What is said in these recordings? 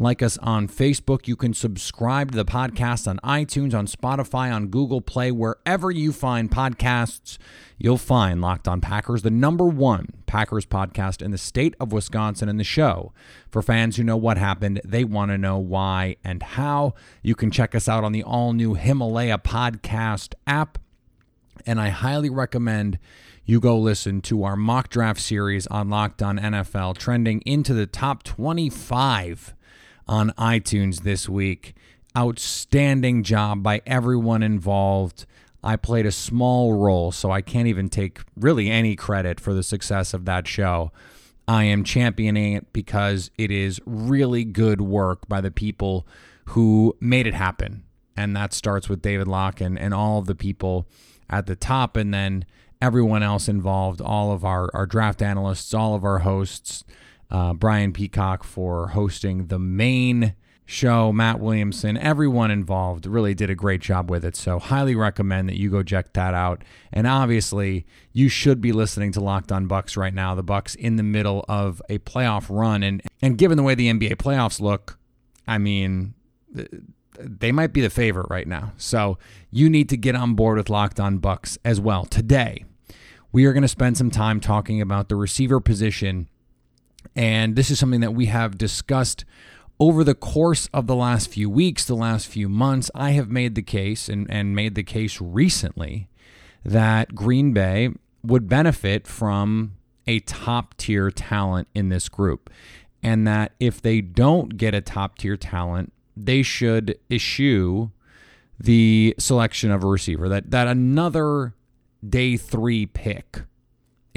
Like us on Facebook. You can subscribe to the podcast on iTunes, on Spotify, on Google Play, wherever you find podcasts. You'll find Locked On Packers, the number one Packers podcast in the state of Wisconsin, and the show. For fans who know what happened, they want to know why and how. You can check us out on the all new Himalaya podcast app. And I highly recommend you go listen to our mock draft series on Locked On NFL, trending into the top 25 on iTunes this week. Outstanding job by everyone involved. I played a small role, so I can't even take really any credit for the success of that show. I am championing it because it is really good work by the people who made it happen. And that starts with David Locke and, and all of the people at the top, and then everyone else involved, all of our, our draft analysts, all of our hosts, uh, Brian Peacock for hosting the main show, Matt Williamson, everyone involved really did a great job with it. So, highly recommend that you go check that out. And obviously, you should be listening to Locked On Bucks right now. The Bucks in the middle of a playoff run, and and given the way the NBA playoffs look, I mean. They might be the favorite right now. So you need to get on board with Locked On Bucks as well. Today, we are going to spend some time talking about the receiver position and this is something that we have discussed over the course of the last few weeks, the last few months. I have made the case and, and made the case recently that Green Bay would benefit from a top tier talent in this group. And that if they don't get a top tier talent, they should issue the selection of a receiver. That that another day three pick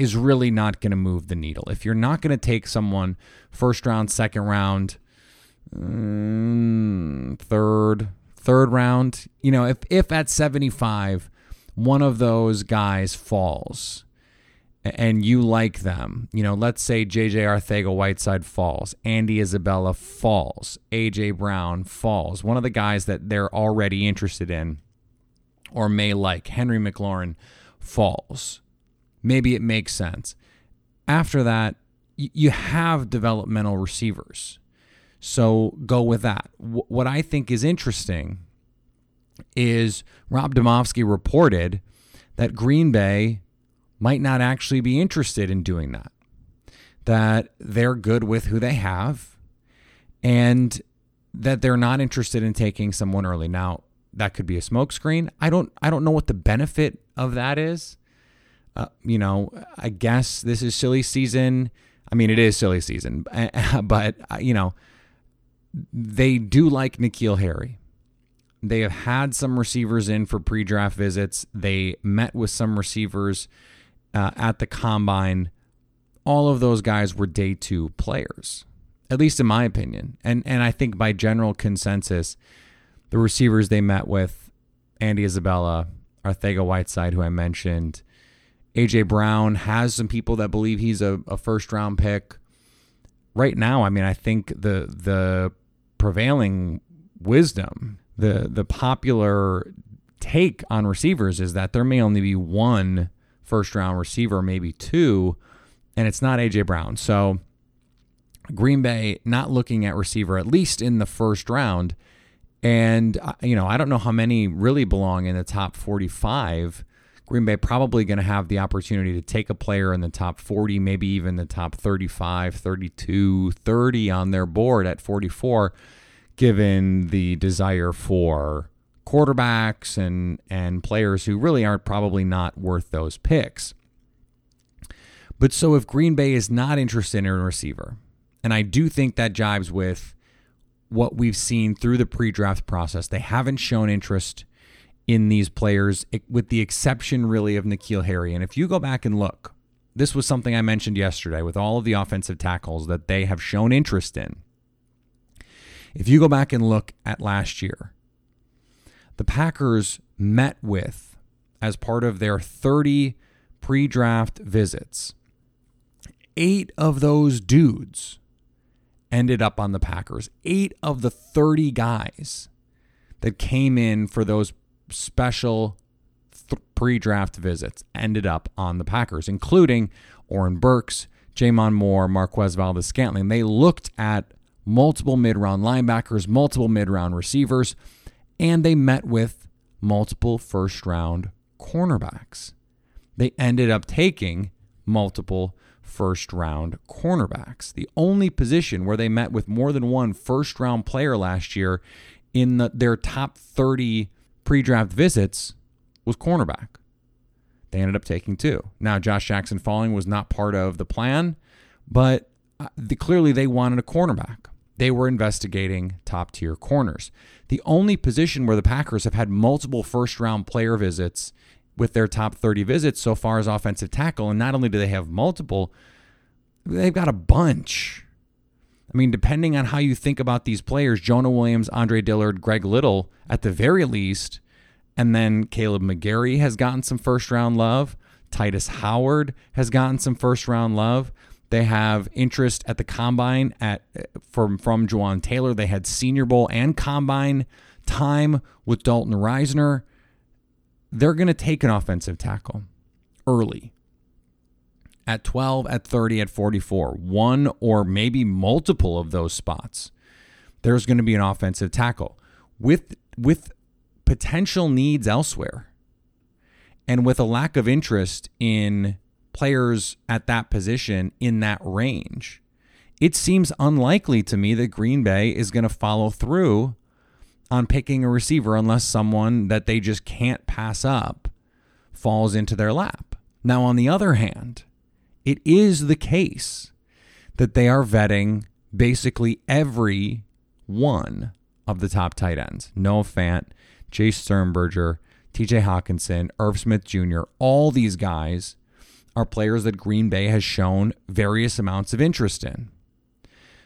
is really not going to move the needle. If you're not going to take someone first round, second round, mm, third, third round, you know, if if at 75 one of those guys falls and you like them, you know, let's say JJ Arcega Whiteside falls, Andy Isabella falls, AJ Brown falls, one of the guys that they're already interested in or may like, Terry McLaurin falls maybe it makes sense. After that, you have developmental receivers. So go with that. What I think is interesting is Rob Demovsky reported that Green Bay might not actually be interested in doing that. That they're good with who they have and that they're not interested in taking someone early. Now, that could be a smokescreen. I don't I don't know what the benefit of that is. Uh, you know, I guess this is silly season. I mean, it is silly season, but uh, you know, they do like N'Keal Harry. They have had some receivers in for pre-draft visits. They met with some receivers uh, at the combine. All of those guys were day two players, at least in my opinion. And and I think by general consensus, the receivers they met with, Andy Isabella, Arcega Whiteside, who I mentioned, AJ Brown has some people that believe he's a, a first round pick. Right now, I mean, I think the the prevailing wisdom, the the popular take on receivers is that there may only be one first round receiver, maybe two, and it's not AJ Brown. So Green Bay not looking at receiver at least in the first round. And uh, you know, I don't know how many really belong in the top 45 Green Bay probably going to have the opportunity to take a player in the top 40, maybe even the top 35, 32, 30 on their board at 44, given the desire for quarterbacks and and players who really aren't probably not worth those picks. But so if Green Bay is not interested in a receiver, and I do think that jives with what we've seen through the pre-draft process. They haven't shown interest in these players, with the exception really of N'Keal Harry. And if you go back and look, this was something I mentioned yesterday with all of the offensive tackles that they have shown interest in. If you go back and look at last year, the Packers met with, as part of their 30 pre draft visits, eight of those dudes ended up on the Packers. Eight of the 30 guys that came in for those special th- pre draft visits ended up on the Packers, including Oren Burks, J'Mon Moore, Marquez Valdes Scantling. They looked at multiple mid round linebackers, multiple mid round receivers, and they met with multiple first round cornerbacks. They ended up taking multiple first round cornerbacks. The only position where they met with more than one first round player last year in the, their top 30 pre draft visits was cornerback. They ended up taking two. Now, Josh Jackson falling was not part of the plan, but uh, the, clearly they wanted a cornerback. They were investigating top tier corners. The only position where the Packers have had multiple first round player visits with their top 30 visits so far as offensive tackle. And not only do they have multiple, they've got a bunch. I mean, depending on how you think about these players, Jonah Williams, Andre Dillard, Greg Little, at the very least, and then Kaleb McGary has gotten some first round love. Tytus Howard has gotten some first round love. They have interest at the combine at from from Jawaan Taylor. They had Senior Bowl and combine time with Dalton Risner. They're going to take an offensive tackle early at 12, at 30, at 44. One or maybe multiple of those spots. There's going to be an offensive tackle with with potential needs elsewhere and with a lack of interest in players at that position in that range, it seems unlikely to me that Green Bay is going to follow through on picking a receiver unless someone that they just can't pass up falls into their lap. Now, on the other hand, it is the case that they are vetting basically every one of the top tight ends Noah Fant, Jace Sternberger, TJ Hockenson, Irv Smith Jr., all these guys are players that Green Bay has shown various amounts of interest in.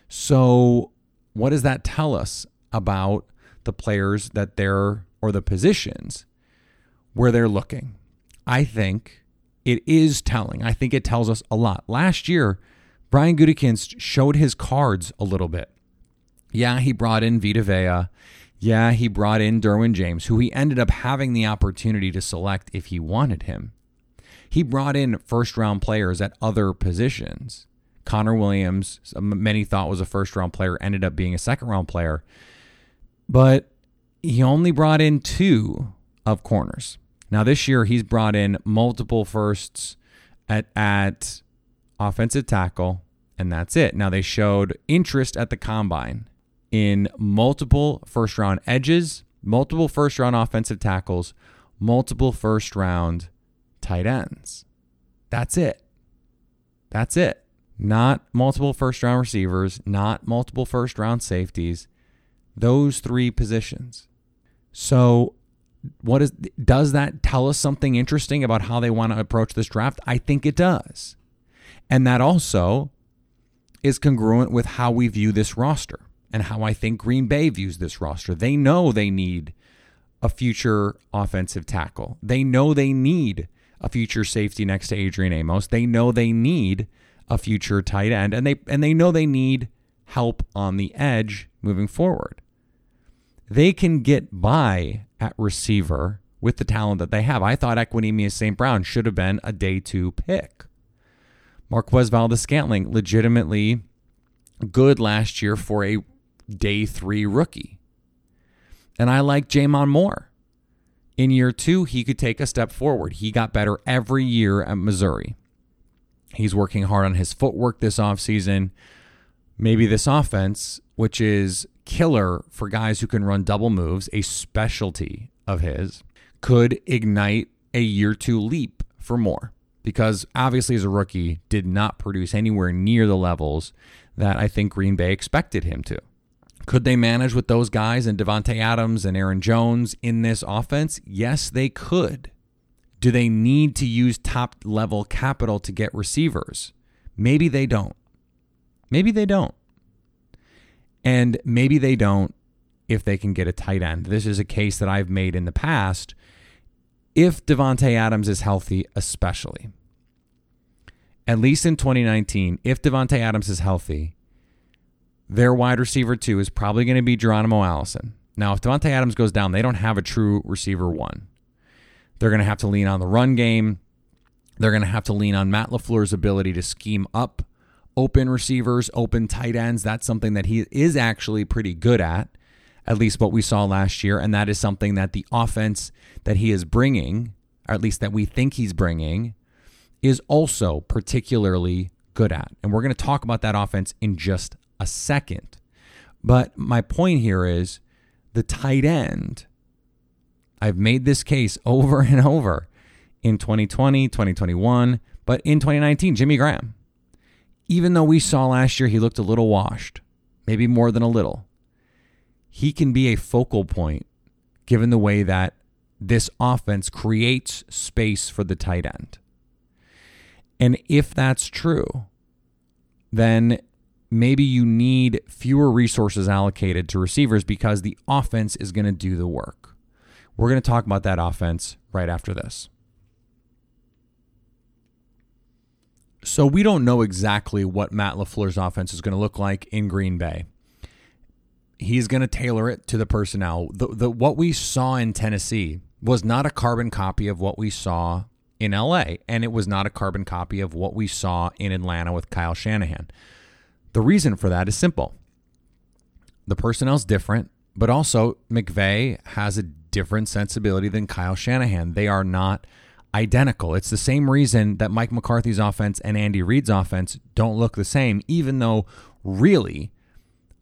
So, what does that tell us about the players that they're, or the positions where they're looking? I think it is telling. I think it tells us a lot. Last year, Brian Gutekunst showed his cards a little bit. Yeah, he brought in Vita Vea. Yeah, he brought in Derwin James, who he ended up having the opportunity to select if he wanted him. He brought in first round players at other positions. Connor Williams, many thought was a first round player, ended up being a second round player. But he only brought in two of corners. Now, this year, he's brought in multiple firsts at, at offensive tackle, and that's it. Now, they showed interest at the combine in multiple first round edges, multiple first round offensive tackles, multiple first round tight ends. That's it. That's it. Not multiple first round receivers, not multiple first round safeties. Those three positions. So, what is does that tell us something interesting about how they want to approach this draft? I think it does. And that also is congruent with how we view this roster and how I think Green Bay views this roster. They know they need a future offensive tackle. They know they need a future safety next to Adrian Amos. They know they need a future tight end and they and they know they need help on the edge moving forward. They can get by at receiver with the talent that they have. I thought Equanimeous St. Brown should have been a day two pick. Marquez Valdes Scantling, legitimately good last year for a day three rookie. And I like J'Mon Moore. In year two, he could take a step forward. He got better every year at Missouri. He's working hard on his footwork this offseason. Maybe this offense, which is killer for guys who can run double moves, a specialty of his, could ignite a year two leap for Moore Because obviously, as a rookie, did not produce anywhere near the levels that I think Green Bay expected him to. Could they manage with those guys and Davante Adams and Aaron Jones in this offense? Yes, they could. Do they need to use top level capital to get receivers? Maybe they don't. Maybe they don't. And maybe they don't if they can get a tight end. This is a case that I've made in the past. If Davante Adams is healthy, especially. At least in 2019, if Davante Adams is healthy, their wide receiver two is probably going to be Geronimo Allison. Now, if Davante Adams goes down, they don't have a true receiver one. They're going to have to lean on the run game. They're going to have to lean on Matt LaFleur's ability to scheme up open receivers, open tight ends. That's something that he is actually pretty good at, at least what we saw last year. And that is something that the offense that he is bringing, or at least that we think he's bringing, is also particularly good at. And we're going to talk about that offense in just a second. But my point here is the tight end. I've made this case over and over in 2020, 2021, but in 2019, Jimmy Graham. Even though we saw last year he looked a little washed, maybe more than a little, he can be a focal point given the way that this offense creates space for the tight end. And if that's true, then maybe you need fewer resources allocated to receivers because the offense is going to do the work. We're going to talk about that offense right after this. So we don't know exactly what Matt LaFleur's offense is going to look like in Green Bay. He's going to tailor it to the personnel. The, the what we saw in Tennessee was not a carbon copy of what we saw in LA, and it was not a carbon copy of what we saw in Atlanta with Kyle Shanahan. The reason for that is simple. The personnel's different, but also McVay has a different sensibility than Kyle Shanahan. They are not identical. It's the same reason that Mike McCarthy's offense and Andy Reid's offense don't look the same, even though really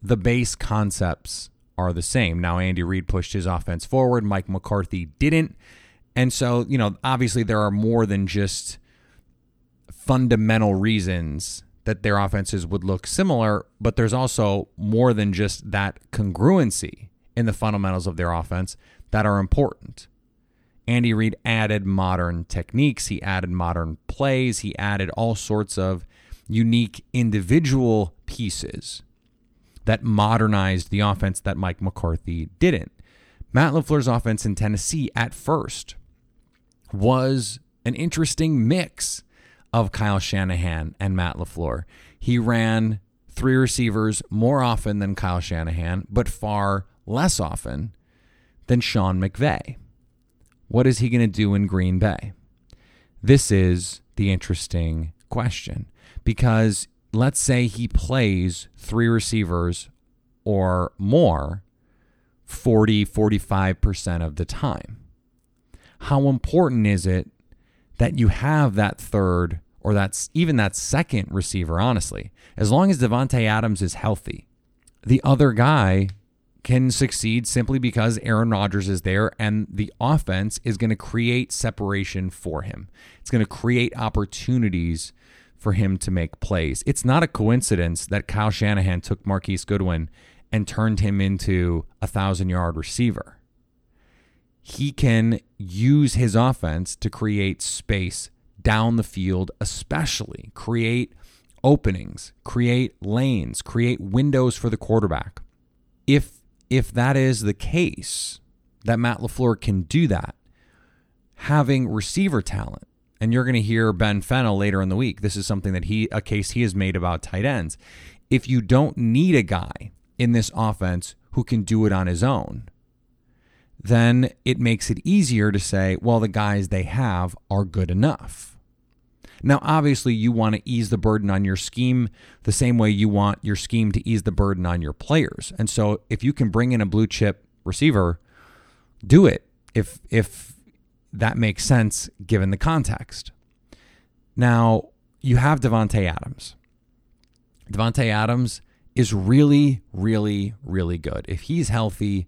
the base concepts are the same. Now, Andy Reid pushed his offense forward, Mike McCarthy didn't. And so, you know, obviously there are more than just fundamental reasons that their offenses would look similar, but there's also more than just that congruency in the fundamentals of their offense that are important. Andy Reid added modern techniques, he added modern plays, he added all sorts of unique individual pieces that modernized the offense that Mike McCarthy didn't. Matt LaFleur's offense in Tennessee at first was an interesting mix of Kyle Shanahan and Matt LaFleur. He ran three receivers more often than Kyle Shanahan, but far less often than Sean McVay. What is he going to do in Green Bay? This is the interesting question because let's say he plays three receivers or more 40, 45% of the time how important is it that you have that third or that's even that second receiver, honestly? As long as Davante Adams is healthy, the other guy can succeed simply because Aaron Rodgers is there and the offense is going to create separation for him. It's going to create opportunities for him to make plays. It's not a coincidence that Kyle Shanahan took Marquise Goodwin and turned him into a thousand yard receiver he can use his offense to create space down the field, especially create openings, create lanes, create windows for the quarterback. If if that is the case, that Matt LaFleur can do that, having receiver talent, and you're going to hear Ben Fennell later in the week. This is something that he a case he has made about tight ends. If you don't need a guy in this offense who can do it on his own, then it makes it easier to say, well, the guys they have are good enough. Now, obviously, you want to ease the burden on your scheme the same way you want your scheme to ease the burden on your players. And so, if you can bring in a blue chip receiver, do it if if that makes sense given the context. Now, you have Davante Adams. Davante Adams is really, really, really good. If he's healthy,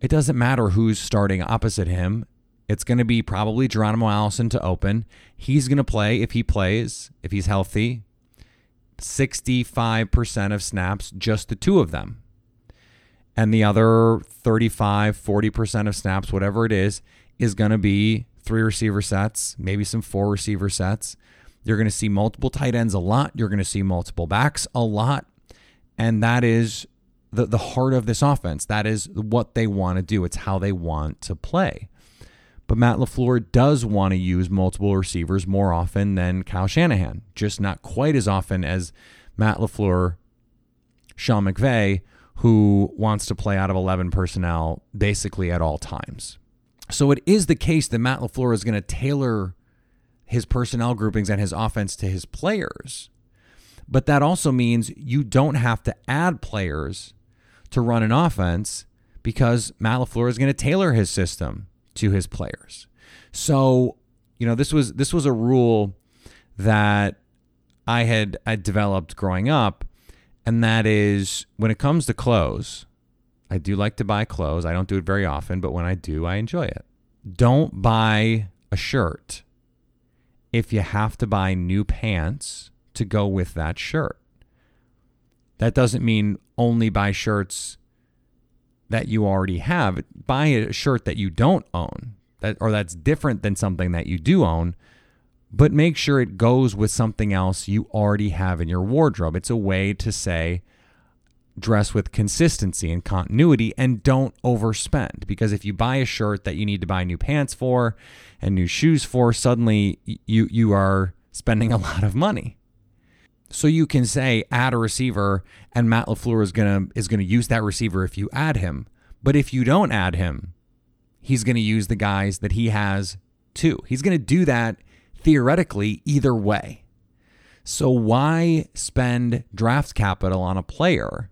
it doesn't matter who's starting opposite him. It's going to be probably Geronimo Allison to open. He's going to play if he plays, if he's healthy, 65% of snaps, just the two of them. And the other 35, 40% of snaps, whatever it is, is going to be three receiver sets, maybe some four receiver sets. You're going to see multiple tight ends a lot. You're going to see multiple backs a lot. And that is the, the heart of this offense. That is what they want to do. It's how they want to play. But Matt LaFleur does want to use multiple receivers more often than Kyle Shanahan, just not quite as often as Matt LaFleur, Sean McVay, who wants to play out of 11 personnel basically at all times. So it is the case that Matt LaFleur is going to tailor his personnel groupings and his offense to his players. But that also means you don't have to add players to run an offense because Matt LaFleur is going to tailor his system to his players. So, you know, this was this was a rule that I had I developed growing up, and that is when it comes to clothes, I do like to buy clothes. I don't do it very often, but when I do, I enjoy it. Don't buy a shirt if you have to buy new pants to go with that shirt. That doesn't mean only buy shirts that you already have. Buy a shirt that you don't own, that or that's different than something that you do own, but make sure it goes with something else you already have in your wardrobe. It's a way to say dress with consistency and continuity and don't overspend because if you buy a shirt that you need to buy new pants for and new shoes for, suddenly you you are spending a lot of money. So you can say add a receiver and Matt LaFleur is gonna is gonna use that receiver if you add him. But if you don't add him, he's gonna use the guys that he has too. He's gonna do that theoretically either way. So why spend draft capital on a player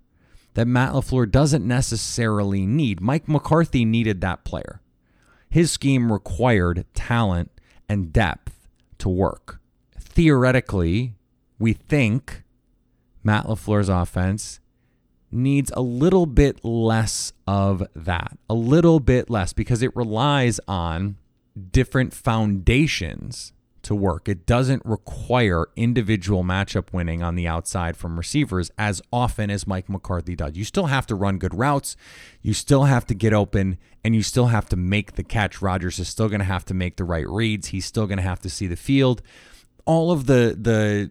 that Matt LaFleur doesn't necessarily need? Mike McCarthy needed that player. His scheme required talent and depth to work. Theoretically, we think Matt LaFleur's offense needs a little bit less of that, a little bit less, because it relies on different foundations to work. It doesn't require individual matchup winning on the outside from receivers as often as Mike McCarthy does. You still have to run good routes, you still have to get open, and you still have to make the catch. Rodgers is still going to have to make the right reads, he's still going to have to see the field. All of the the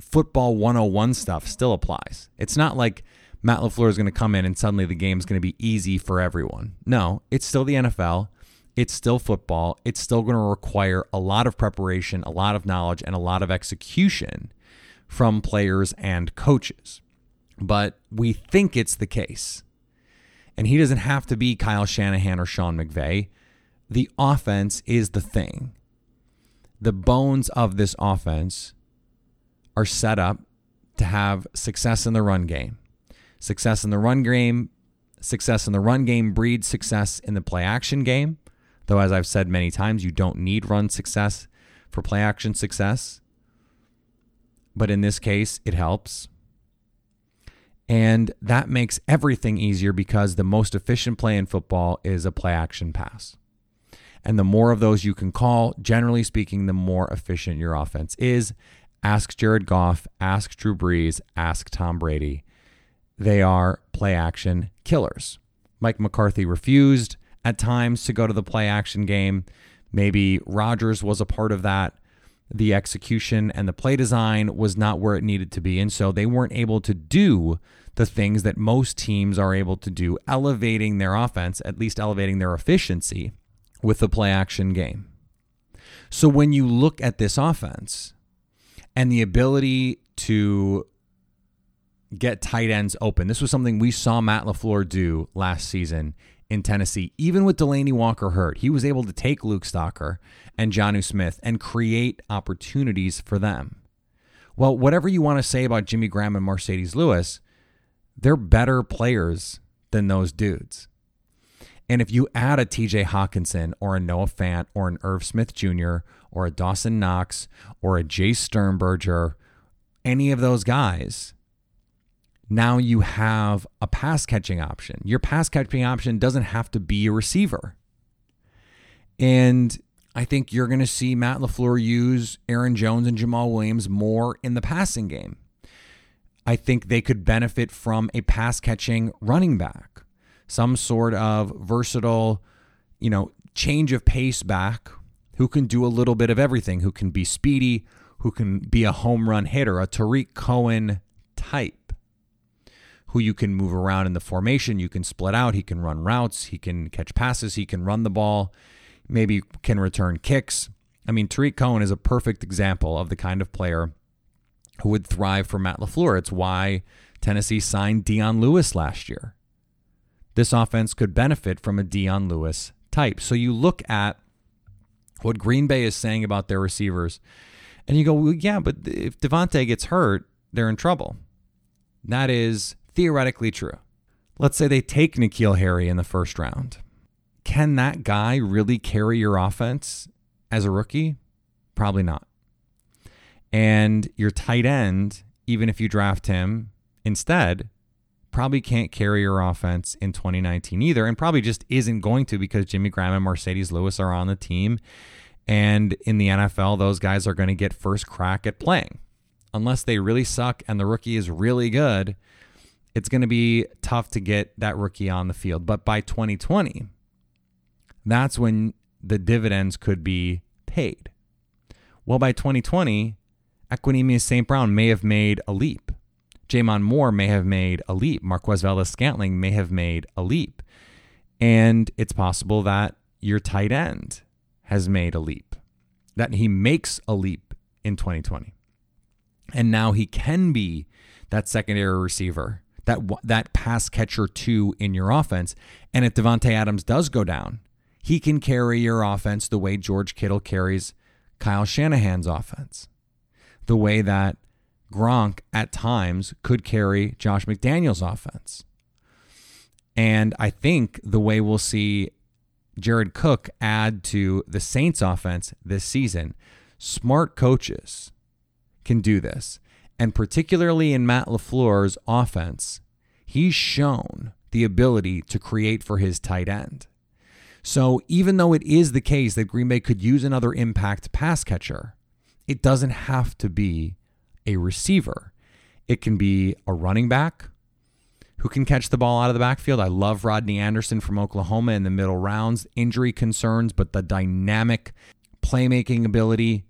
football 101 stuff still applies. It's not like Matt LaFleur is going to come in and suddenly the game is going to be easy for everyone. No, it's still the NFL. It's still football. It's still going to require a lot of preparation, a lot of knowledge, and a lot of execution from players and coaches. But we think it's the case. And he doesn't have to be Kyle Shanahan or Sean McVay. The offense is the thing. The bones of this offense are set up to have success in the run game. Success in the run game, success in the run game breeds success in the play action game. Though, as I've said many times, you don't need run success for play action success. But in this case, it helps. And that makes everything easier because the most efficient play in football is a play action pass. And the more of those you can call, generally speaking, the more efficient your offense is. Ask Jared Goff, ask Drew Brees, ask Tom Brady. They are play action killers. Mike McCarthy refused at times to go to the play action game. Maybe Rodgers was a part of that. The execution and the play design was not where it needed to be. And so they weren't able to do the things that most teams are able to do, elevating their offense, at least elevating their efficiency with the play action game. So when you look at this offense, and the ability to get tight ends open. This was something we saw Matt LaFleur do last season in Tennessee. Even with Delanie Walker hurt, he was able to take Luke Stocker and Jonnu Smith and create opportunities for them. Well, whatever you want to say about Jimmy Graham and Marcedes Lewis, they're better players than those dudes. And if you add a TJ Hockenson or a Noah Fant or an Irv Smith Jr or a Dawson Knox or a Jace Sternberger, any of those guys, now you have a pass catching option. Your pass catching option doesn't have to be a receiver. And I think you're going to see Matt LaFleur use Aaron Jones and Jamaal Williams more in the passing game. I think they could benefit from a pass catching running back. Some sort of versatile, you know, change of pace back who can do a little bit of everything, who can be speedy, who can be a home run hitter, a Tarik Cohen type, who you can move around in the formation, you can split out, he can run routes, he can catch passes, he can run the ball, maybe can return kicks. I mean, Tarik Cohen is a perfect example of the kind of player who would thrive for Matt LaFleur. It's why Tennessee signed Dion Lewis last year. This offense could benefit from a Dion Lewis type. So you look at what Green Bay is saying about their receivers, and you go, well, yeah, but if Davante gets hurt, they're in trouble. That is theoretically true. Let's say they take N'Keal Harry in the first round. Can that guy really carry your offense as a rookie? Probably not. And your tight end, even if you draft him instead, probably can't carry your offense in 2019 either, and probably just isn't going to because Jimmy Graham and Marcedes Lewis are on the team. And in the NFL, those guys are going to get first crack at playing. Unless they really suck and the rookie is really good, it's going to be tough to get that rookie on the field. But by 2020, that's when the dividends could be paid. Well, by 2020, Equanimeous St. Brown may have made a leap. J'Mon Moore may have made a leap. Marquez Valdes Scantling may have made a leap. And it's possible that your tight end has made a leap, that he makes a leap in 2020. And now he can be that secondary receiver, that that pass catcher two in your offense. And if Davante Adams does go down, he can carry your offense the way George Kittle carries Kyle Shanahan's offense, the way that Gronk at times could carry Josh McDaniels' offense. And I think the way we'll see Jared Cook add to the Saints offense this season, smart coaches can do this. And particularly in Matt LaFleur's offense, he's shown the ability to create for his tight end. So even though it is the case that Green Bay could use another impact pass catcher, it doesn't have to be a receiver. It can be a running back who can catch the ball out of the backfield. I love Rodney Anderson from Oklahoma in the middle rounds. Injury concerns, but the dynamic playmaking ability,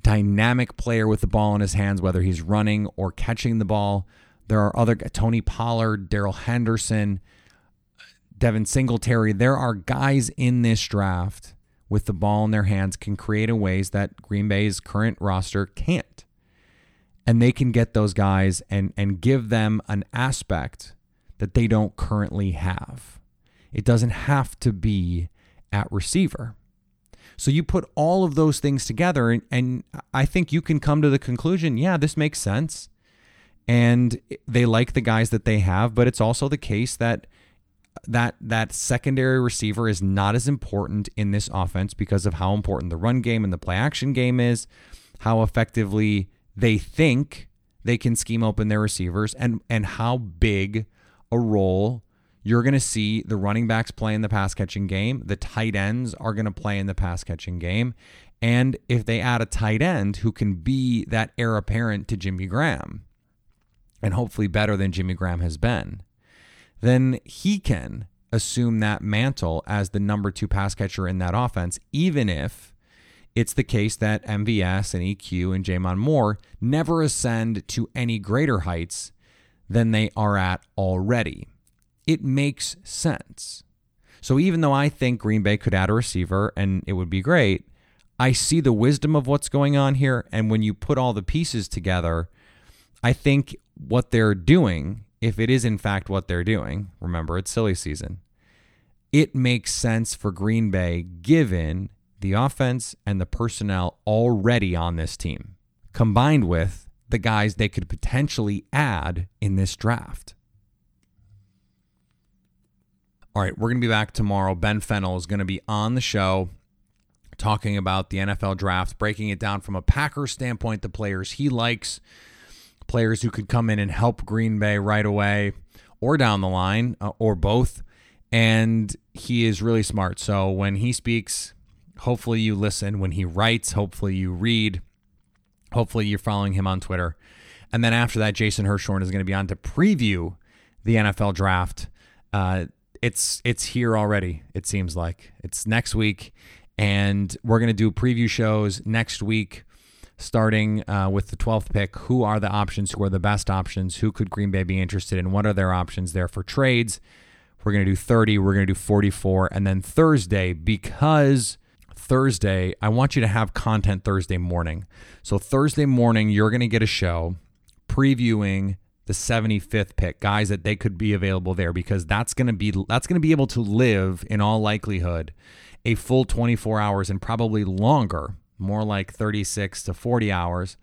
dynamic player with the ball in his hands, whether he's running or catching the ball. There are other Tony Pollard, Darrell Henderson, Devin Singletary. There are guys in this draft with the ball in their hands can create in ways that Green Bay's current roster can't and they can get those guys and and give them an aspect that they don't currently have. It doesn't have to be at receiver. So you put all of those things together and, and I think you can come to the conclusion, yeah, this makes sense. And they like the guys that they have, but it's also the case that that that secondary receiver is not as important in this offense because of how important the run game and the play action game is, how effectively they think they can scheme open their receivers and and how big a role you're going to see the running backs play in the pass catching game, the tight ends are going to play in the pass catching game, and if they add a tight end who can be that heir apparent to Jimmy Graham and hopefully better than Jimmy Graham has been, then he can assume that mantle as the number 2 pass catcher in that offense even if it's the case that MVS and EQ and J'Mon Moore never ascend to any greater heights than they are at already. It makes sense. So even though I think Green Bay could add a receiver and it would be great, I see the wisdom of what's going on here. And when you put all the pieces together, I think what they're doing, if it is in fact what they're doing, remember it's silly season, it makes sense for Green Bay given the offense and the personnel already on this team, combined with the guys they could potentially add in this draft. All right, we're going to be back tomorrow. Ben Fennell is going to be on the show talking about the NFL draft, breaking it down from a Packers standpoint, the players he likes, players who could come in and help Green Bay right away or down the line uh, or both. And he is really smart. So when he speaks, Hopefully, you listen when he writes. Hopefully, you read. Hopefully, you're following him on Twitter. And then after that, Jason Hirschhorn is going to be on to preview the NFL draft. Uh, it's it's here already. It seems like it's next week, and we're gonna do preview shows next week, starting uh, with the twelfth pick. Who are the options? Who are the best options? Who could Green Bay be interested in? What are their options there for trades? We're gonna do thirty. We're gonna do forty-four, and then Thursday because. Thursday, I want you to have content Thursday morning. So, Thursday morning, you're going to get a show previewing the 75th pick, guys that they could be available there because that's going to be that's going to be able to live in all likelihood a full 24 hours and probably longer, more like 36 to 40 hours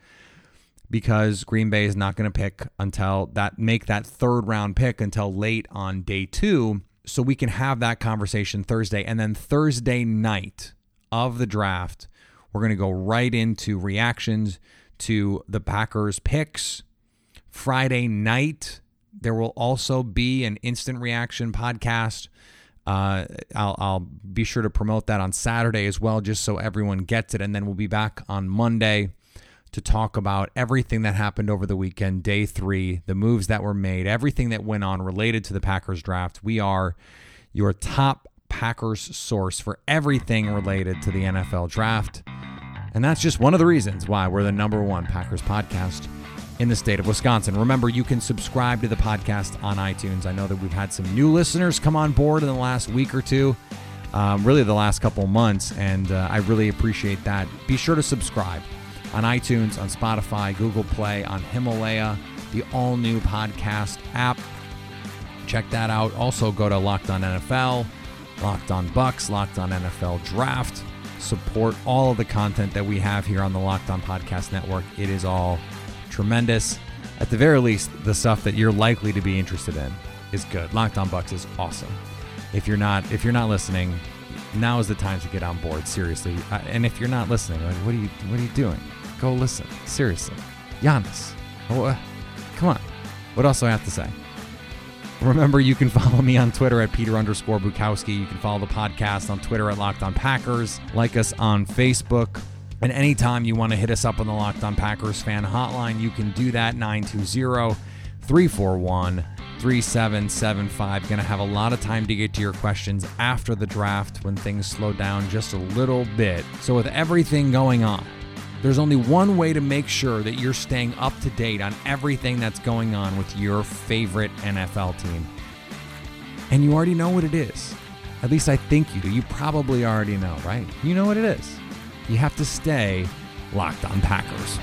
because Green Bay is not going to pick until that make that third round pick until late on day 2 so we can have that conversation Thursday and then Thursday night of the draft we're going to go right into reactions to the Packers picks Friday night. There will also be an instant reaction podcast. Uh, I'll, I'll be sure to promote that on Saturday as well, just so everyone gets it. And then we'll be back on Monday to talk about everything that happened over the weekend, day three, the moves that were made, everything that went on related to the Packers draft. We are your top Packers source for everything related to the NFL draft. And that's just one of the reasons why we're the number one Packers podcast in the state of Wisconsin. Remember, you can subscribe to the podcast on iTunes. I know that we've had some new listeners come on board in the last week or two, um, really the last couple months, and uh, I really appreciate that. Be sure to subscribe on iTunes, on Spotify, Google Play, on Himalaya, the all new podcast app. Check that out. Also, go to Locked On NFL, Locked On Bucks, Locked On NFL Draft. Support all of the content that we have here on the Locked On Podcast Network. It is all tremendous. At the very least, the stuff that you're likely to be interested in is good. Locked On Bucks is awesome. If you're not if you're not listening, now is the time to get on board. Seriously, Uh, and if you're not listening, what are you what are you doing? Go listen. Seriously, Giannis. Oh, come on. What else do I have to say? Remember, you can follow me on Twitter at Peter underscore Bukowski. You can follow the podcast on Twitter at Locked On Packers. Like us on Facebook. And anytime you want to hit us up on the Locked On Packers fan hotline, you can do that 920 341 3775. Going to have a lot of time to get to your questions after the draft when things slow down just a little bit. So, with everything going on, there's only one way to make sure that you're staying up to date on everything that's going on with your favorite NFL team. And you already know what it is. At least I think you do. You probably already know, right? You know what it is. You have to stay locked on Packers.